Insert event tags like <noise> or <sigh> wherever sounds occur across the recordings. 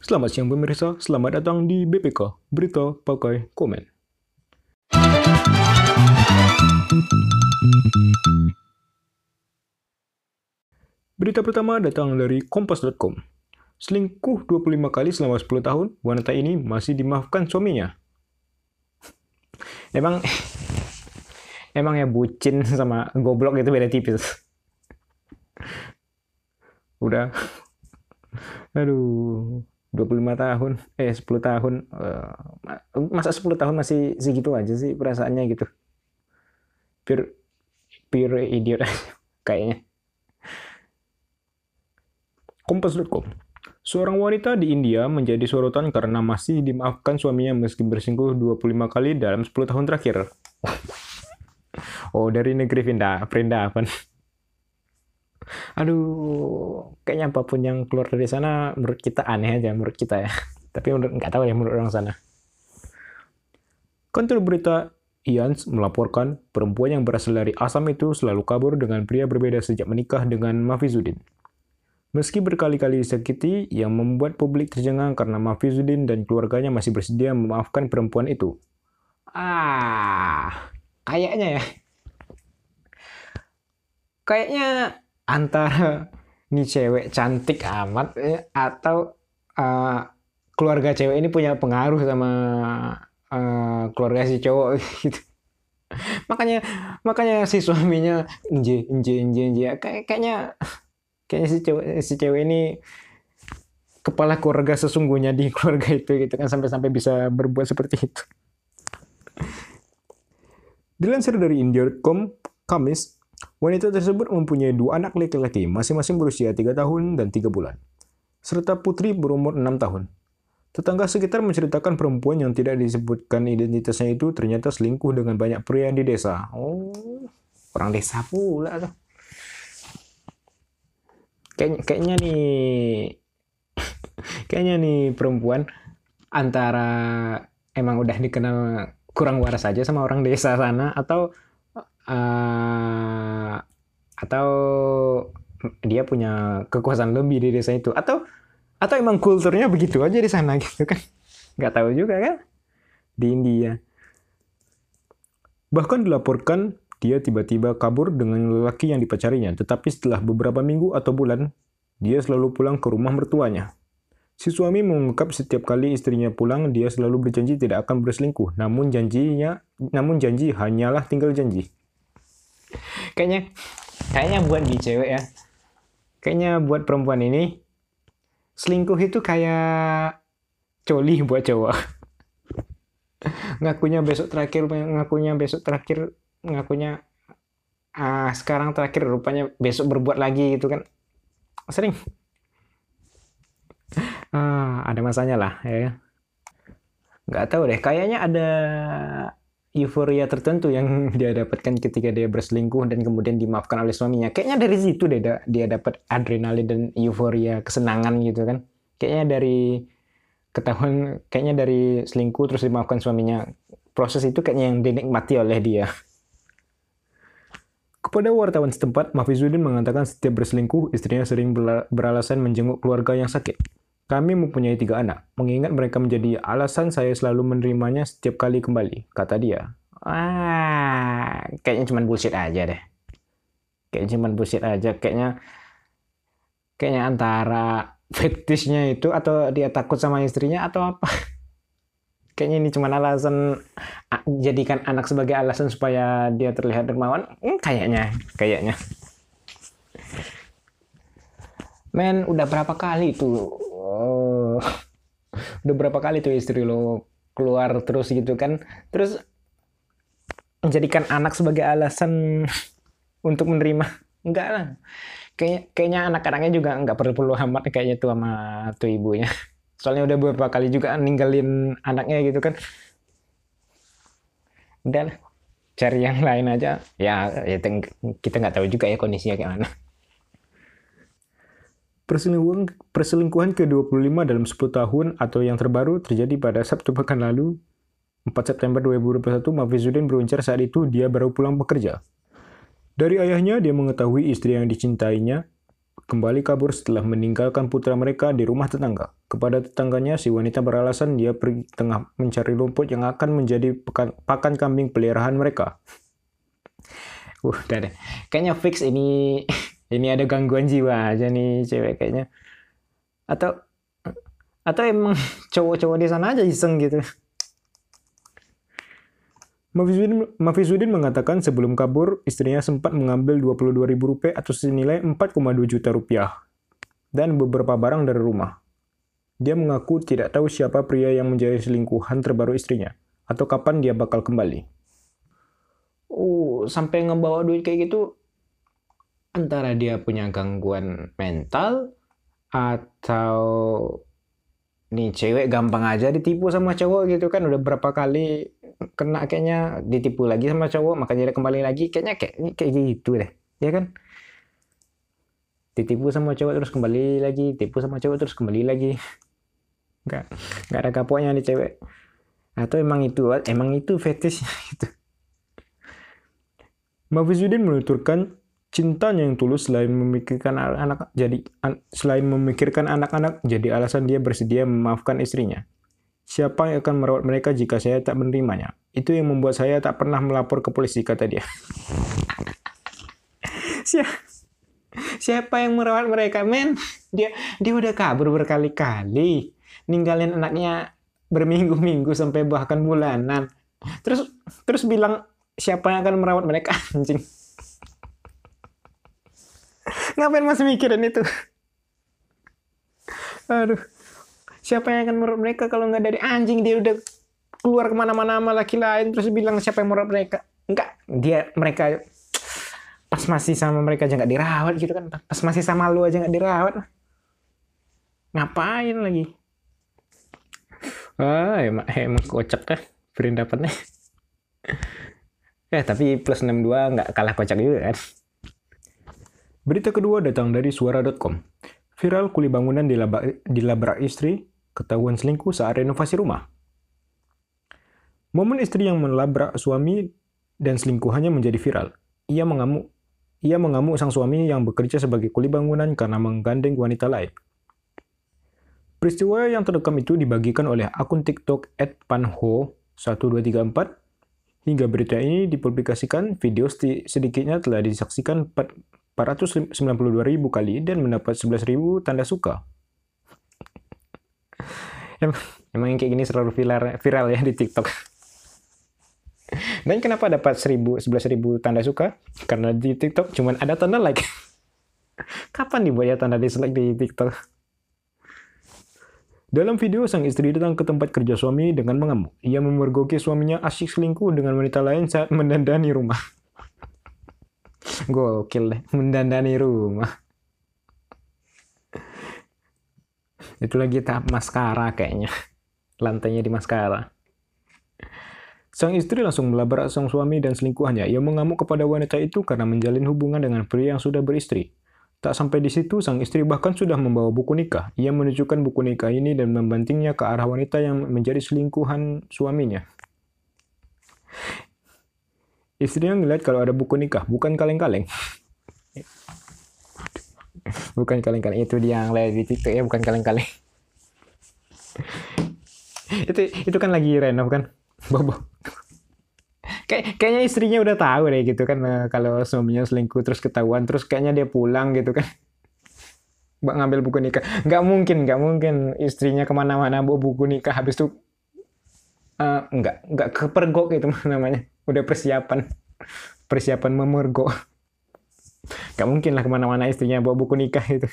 Selamat siang pemirsa, selamat datang di BPK, Berita Pakai Komen. Berita pertama datang dari kompas.com. Selingkuh 25 kali selama 10 tahun, wanita ini masih dimaafkan suaminya. Emang <laughs> emang ya bucin sama goblok itu beda tipis. Udah aduh 25 tahun eh 10 tahun uh, masa 10 tahun masih segitu aja sih perasaannya gitu pure pure idiot <laughs> kayaknya Kompas.com Seorang wanita di India menjadi sorotan karena masih dimaafkan suaminya meski berselingkuh 25 kali dalam 10 tahun terakhir. <laughs> oh, dari negeri Vrindavan. Aduh, kayaknya apa pun yang keluar dari sana menurut kita aneh aja menurut kita ya. <laughs> Tapi menurut nggak tahu ya menurut orang sana. Kantor berita Ians melaporkan perempuan yang berasal dari Asam itu selalu kabur dengan pria berbeda sejak menikah dengan Mafizuddin. Meski berkali-kali disakiti, yang membuat publik tercengang karena Mafizuddin dan keluarganya masih bersedia memaafkan perempuan itu. Ah, kayaknya ya. Kayaknya antara ini cewek cantik amat ya, atau uh, keluarga cewek ini punya pengaruh sama uh, keluarga si cowok <laughs> gitu. makanya makanya si suaminya inje inje inje inje kayak kayaknya kayaknya si cewek si cewek ini kepala keluarga sesungguhnya di <laughs> keluarga itu gitu kan sampai-sampai bisa berbuat seperti itu. Dilansir dari India.com, Kamis, wanita tersebut mempunyai dua anak laki-laki, masing-masing berusia 3 tahun dan 3 bulan, serta putri berumur 6 tahun. Tetangga sekitar menceritakan perempuan yang tidak disebutkan identitasnya itu ternyata selingkuh dengan banyak pria di desa. Oh, orang desa pula tuh kayaknya, kayaknya nih <laughs> kayaknya nih perempuan antara emang udah dikenal kurang waras saja sama orang desa sana atau uh, atau dia punya kekuasaan lebih di desa itu. Atau atau emang kulturnya begitu aja di sana gitu kan. Nggak tahu juga kan di India. Bahkan dilaporkan dia tiba-tiba kabur dengan lelaki yang dipacarinya, tetapi setelah beberapa minggu atau bulan, dia selalu pulang ke rumah mertuanya. Si suami mengungkap setiap kali istrinya pulang, dia selalu berjanji tidak akan berselingkuh, namun janjinya, namun janji hanyalah tinggal janji. Kayaknya, kayaknya buat di cewek ya, kayaknya buat perempuan ini, selingkuh itu kayak coli buat cowok. <laughs> ngakunya besok terakhir, ngakunya besok terakhir ngakunya ah sekarang terakhir rupanya besok berbuat lagi gitu kan. Sering. Ah, ada masanya lah ya. Nggak tahu deh kayaknya ada euforia tertentu yang <laughs> dia dapatkan ketika dia berselingkuh dan kemudian dimaafkan oleh suaminya. Kayaknya dari situ deh dia dapat adrenalin dan euforia kesenangan gitu kan. Kayaknya dari ketahuan kayaknya dari selingkuh terus dimaafkan suaminya. Proses itu kayaknya yang dinikmati oleh dia. Kepada wartawan setempat, Mafizuddin mengatakan setiap berselingkuh, istrinya sering beralasan menjenguk keluarga yang sakit. Kami mempunyai tiga anak. Mengingat mereka menjadi alasan saya selalu menerimanya setiap kali kembali, kata dia. Ah, kayaknya cuma bullshit aja deh. Kayaknya cuma bullshit aja. Kayaknya kayaknya antara fetishnya itu atau dia takut sama istrinya atau apa. <laughs> kayaknya ini cuma alasan jadikan anak sebagai alasan supaya dia terlihat dermawan hmm, kayaknya kayaknya men udah berapa kali oh, udah berapa kali tuh istri lo keluar terus gitu kan. Terus menjadikan anak sebagai alasan <laughs> untuk menerima. Enggak lah. Kayaknya kayaknya anak-anaknya juga enggak perlu perlu amat kayaknya tuh sama tuh ibunya. <laughs> Soalnya udah beberapa kali juga ninggalin anaknya gitu kan. Lah. Cari yang lain aja. Ya, ya kita nggak tahu juga ya kondisinya kayak mana Perselingkuhan, perselingkuhan ke-25 dalam 10 tahun atau yang terbaru terjadi pada Sabtu pekan lalu, 4 September 2021, Mafizuddin beruncur saat itu dia baru pulang bekerja. Dari ayahnya, dia mengetahui istri yang dicintainya kembali kabur setelah meninggalkan putra mereka di rumah tetangga. Kepada tetangganya, si wanita beralasan dia pergi tengah mencari rumput yang akan menjadi pakan, pakan kambing peliharaan mereka. Uh. Kayaknya fix ini ini ada gangguan jiwa aja nih cewek kayaknya. Atau atau emang <laughs> cowok-cowok di sana aja iseng gitu. Mafizudin, Mafizudin mengatakan sebelum kabur, istrinya sempat mengambil Rp22.000 atau senilai 4,2 juta rupiah dan beberapa barang dari rumah. Dia mengaku tidak tahu siapa pria yang menjadi selingkuhan terbaru istrinya atau kapan dia bakal kembali. Oh, sampai ngebawa duit kayak gitu antara dia punya gangguan mental atau nih cewek gampang aja ditipu sama cowok gitu kan. Udah berapa kali kena kayaknya ditipu lagi sama cowok makanya dia kembali lagi. Kayaknya kayak kayak gitu deh ya kan? Ditipu sama cowok terus kembali lagi. Tipu sama cowok terus kembali lagi. Nggak nggak ada kapoknya nih cewek. Atau emang itu emang itu fetish <laughs> gitu. Mafizudin menuturkan cintanya yang tulus selain memikirkan anak-anak jadi selain memikirkan anak-anak jadi alasan dia bersedia memaafkan istrinya. Siapa yang akan merawat mereka jika saya tak menerimanya? Itu yang membuat saya tak pernah melapor ke polisi, kata dia. <laughs> Siapa yang merawat mereka, men? Dia dia udah kabur berkali-kali, ninggalin anaknya berminggu-minggu sampai bahkan bulanan. Terus terus bilang siapa yang akan merawat mereka, <laughs> anjing. Ngapain masih mikirin itu? Aduh. Siapa yang akan merawat mereka kalau nggak dari anjing? Dia udah keluar ke mana-mana sama laki lain terus bilang siapa yang merawat mereka. Enggak dia mereka pas masih sama mereka aja nggak dirawat gitu kan. Pas masih sama lu aja nggak dirawat. Ngapain lagi? Ah emang, emang kocak kan dapatnya eh tapi plus 62 nggak kalah kocak juga kan Berita kedua datang dari suara.com. Viral kuli bangunan dilabrak istri ketahuan selingkuh saat renovasi rumah. Momen istri yang melabrak suami dan selingkuhannya menjadi viral. Ia mengamuk. Ia mengamuk sang suami yang bekerja sebagai kuli bangunan karena menggandeng wanita lain. Peristiwa yang terekam itu dibagikan oleh akun TikTok @panho1234 hingga berita ini dipublikasikan, video sedikitnya telah disaksikan 492.000 kali dan mendapat 11.000 tanda suka emang, yang kayak gini selalu viral, viral ya di TikTok. Dan kenapa dapat 1000 11.000 tanda suka? Karena di TikTok cuman ada tanda like. Kapan dibuat ya tanda dislike di TikTok? Dalam video, sang istri datang ke tempat kerja suami dengan mengamuk. Ia memergoki suaminya asyik selingkuh dengan wanita lain saat mendandani rumah. Gokil deh, mendandani rumah. Itu lagi tahap maskara kayaknya. Lantainya di maskara. Sang istri langsung melabrak sang suami dan selingkuhannya. Ia mengamuk kepada wanita itu karena menjalin hubungan dengan pria yang sudah beristri. Tak sampai di situ, sang istri bahkan sudah membawa buku nikah. Ia menunjukkan buku nikah ini dan membantingnya ke arah wanita yang menjadi selingkuhan suaminya. Istrinya ngeliat kalau ada buku nikah, bukan kaleng-kaleng. bukan kaleng-kaleng itu dia yang live di TikTok ya bukan kaleng-kaleng. Itu itu kan lagi renov kan? Bobo. Kayak kayaknya istrinya udah tahu deh gitu kan eh, kalau suaminya selingkuh terus ketahuan terus kayaknya dia pulang gitu kan. Mbak ngambil buku nikah. Nggak mungkin nggak mungkin istrinya ke mana-mana bawa buku nikah habis itu uh, nggak nggak kepergok gitu <laughs> namanya udah persiapan persiapan memergok Gak mungkin lah ke mana-mana istrinya bawa buku nikah itu.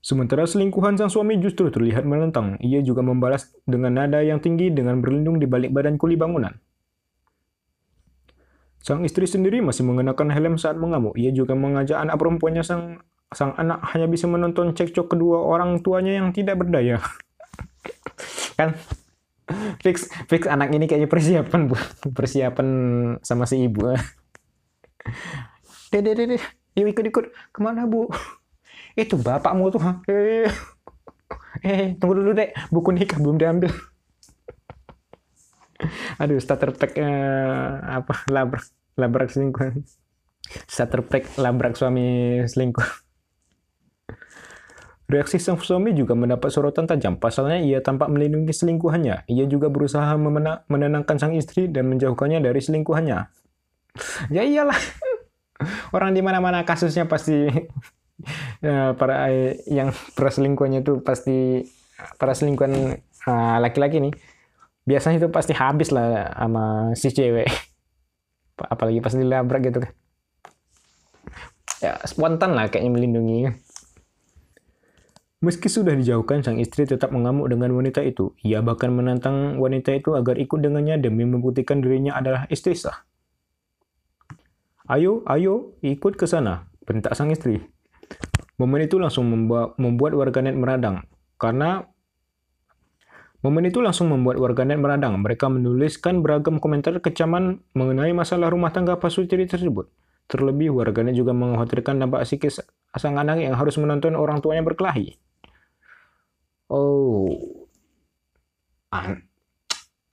Sementara selingkuhan sang suami justru terlihat menentang. Ia juga membalas dengan nada yang tinggi dengan berlindung di balik badan kuli bangunan. Sang istri sendiri masih mengenakan helm saat mengamuk. Ia juga mengajak anak perempuannya sang sang anak hanya bisa menonton cekcok kedua orang tuanya yang tidak berdaya. <laughs> kan <laughs> fix fix anak ini kayaknya persiapan bu <laughs> persiapan sama si ibu <laughs> Dede, dede, yuk ikut-ikut. Ke mana, Bu? Itu bapakmu tuh. Eh, eh, tunggu dulu, Dek. Buku nikah belum diambil. Aduh, starter pack uh, apa labrak labrak selingkuhan. Starter pack labrak suami selingkuh. Reaksi sang suami juga mendapat sorotan tajam. Pasalnya ia tampak melindungi selingkuhannya. Ia juga berusaha menenangkan sang istri dan menjauhkannya dari selingkuhannya. Ya iyalah. <laughs> Orang di mana-mana kasusnya pasti ya, <laughs> para yang perselingkuhannya itu pasti para selingkuhan ah, laki-laki nih biasanya itu pasti habis lah sama si cewek <laughs> apalagi pas dilabrak gitu kan ya spontan lah kayaknya melindungi Meski sudah dijauhkan, sang istri tetap mengamuk dengan wanita itu. Ia bahkan menantang wanita itu agar ikut dengannya demi membuktikan dirinya adalah istri sah. Ayo, ayo, ikut ke sana, bentak sang istri. Momen itu langsung membuat, warganet meradang. Karena momen itu langsung membuat warganet meradang. Mereka menuliskan beragam komentar kecaman mengenai masalah rumah tangga pasutri tersebut. Terlebih, warganet juga mengkhawatirkan dampak psikis sang anak yang harus menonton orang tuanya berkelahi. Oh,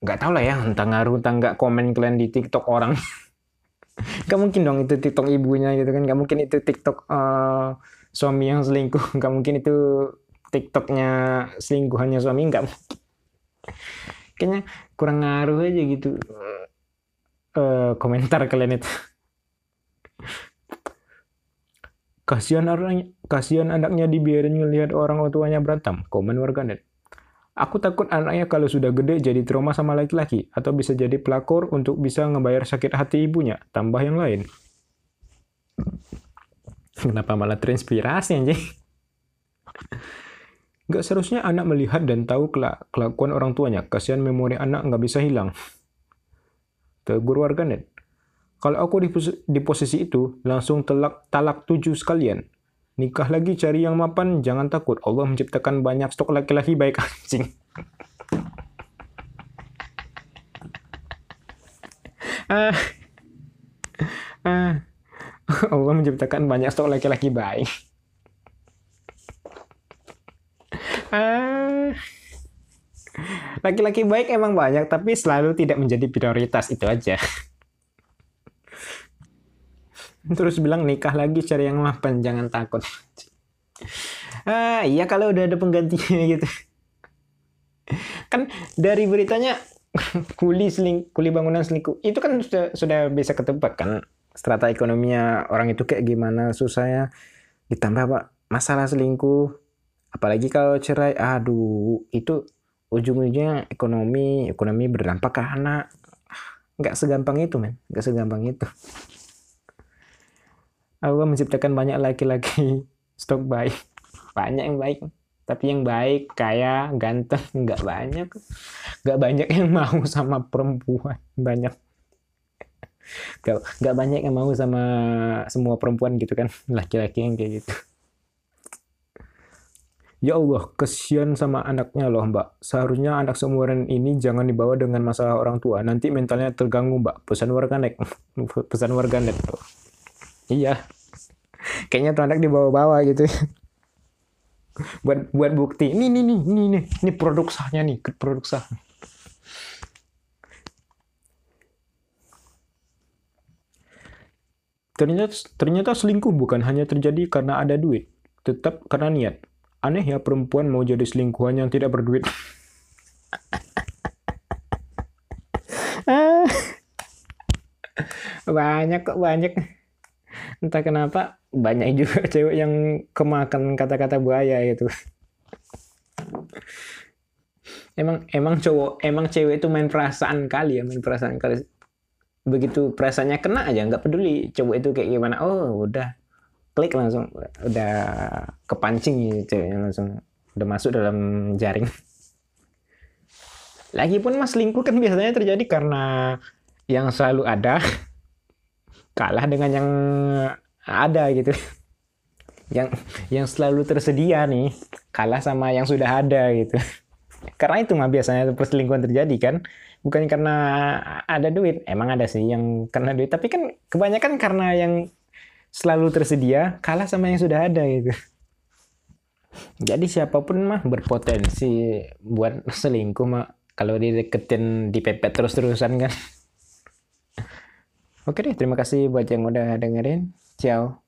nggak tahu lah ya, entah ngaruh, entah nggak komen kalian di TikTok orang. <laughs> gak mungkin dong itu TikTok ibunya gitu kan, gak mungkin itu TikTok uh, suami yang selingkuh, <laughs> gak mungkin itu TikToknya selingkuhannya suami, nggak mungkin. Kayaknya kurang ngaruh aja gitu uh, komentar kalian itu. Kasihan anaknya, kasihan anaknya dibiarin ngelihat orang tuanya berantem, komen warganet. Aku takut anaknya kalau sudah gede jadi trauma sama laki-laki, atau bisa jadi pelakor untuk bisa ngebayar sakit hati ibunya, tambah yang lain. Kenapa malah terinspirasi anjing? Gak seharusnya anak melihat dan tahu kelakuan orang tuanya. Kasihan memori anak nggak bisa hilang. Tegur warganet. Kalau aku di, di posisi itu, langsung telak, talak tujuh sekalian. Nikah lagi cari yang mapan, jangan takut. Allah menciptakan banyak stok laki-laki baik anjing. ah, <laughs> ah, Allah menciptakan banyak stok laki-laki baik. Laki-laki baik emang banyak, tapi selalu tidak menjadi prioritas itu aja. Terus bilang nikah lagi cari yang mapan jangan takut. <laughs> Ah iya kalau udah ada penggantinya <laughs> gitu. Kan dari beritanya <laughs> kuli seling kuli bangunan selingkuh itu kan sudah sudah bisa ketebak kan? Strata ekonominya orang itu kayak gimana susahnya ditambah pak masalah selingkuh apalagi kalau cerai aduh itu ujung-ujungnya ekonomi ekonomi berdampak ke anak. Nggak segampang itu men nggak segampang itu Allah menciptakan banyak laki-laki <laughs> stok baik banyak yang baik tapi yang baik kaya ganteng nggak banyak nggak banyak yang mau sama perempuan banyak nggak nggak banyak yang mau sama semua perempuan gitu kan <laughs> laki-laki yang kayak gitu Ya Allah, kesian sama anaknya loh mbak. Seharusnya anak seumuran ini jangan dibawa dengan masalah orang tua. Nanti mentalnya terganggu mbak. Pesan warganet. <laughs> Pesan warganet. Iya. Kayaknya tuh anak dibawa-bawa gitu. buat buat bukti. Ini nih nih ini nih ini produk sahnya nih, produk sah. Ternyata ternyata selingkuh bukan hanya terjadi karena ada duit, tetap karena niat. Aneh ya perempuan mau jadi selingkuhan yang tidak berduit. <laughs> banyak kok banyak entah kenapa banyak juga <laughs> cewek yang kemakan kata-kata buaya gitu. Emang emang cowok emang cewek itu main perasaan kali ya main perasaan kali. Begitu perasaannya kena aja nggak peduli cowok itu kayak gimana. Oh udah klik langsung udah kepancing gitu ceweknya langsung. Udah masuk dalam jaring. Lagi pun mas lingkuh kan biasanya terjadi karena yang selalu ada <laughs> kalah dengan yang ada gitu. Yang yang selalu tersedia nih kalah sama yang sudah ada gitu. Karena itu mah biasanya perselingkuhan terjadi kan. Bukan karena ada duit. Emang ada sih yang karena duit. Tapi kan kebanyakan karena yang selalu tersedia kalah sama yang sudah ada gitu. Jadi siapa pun mah berpotensi buat selingkuh mah. Kalau dideketin dipepet terus-terusan kan Oke deh, terima kasih buat yang udah dengerin. Ciao.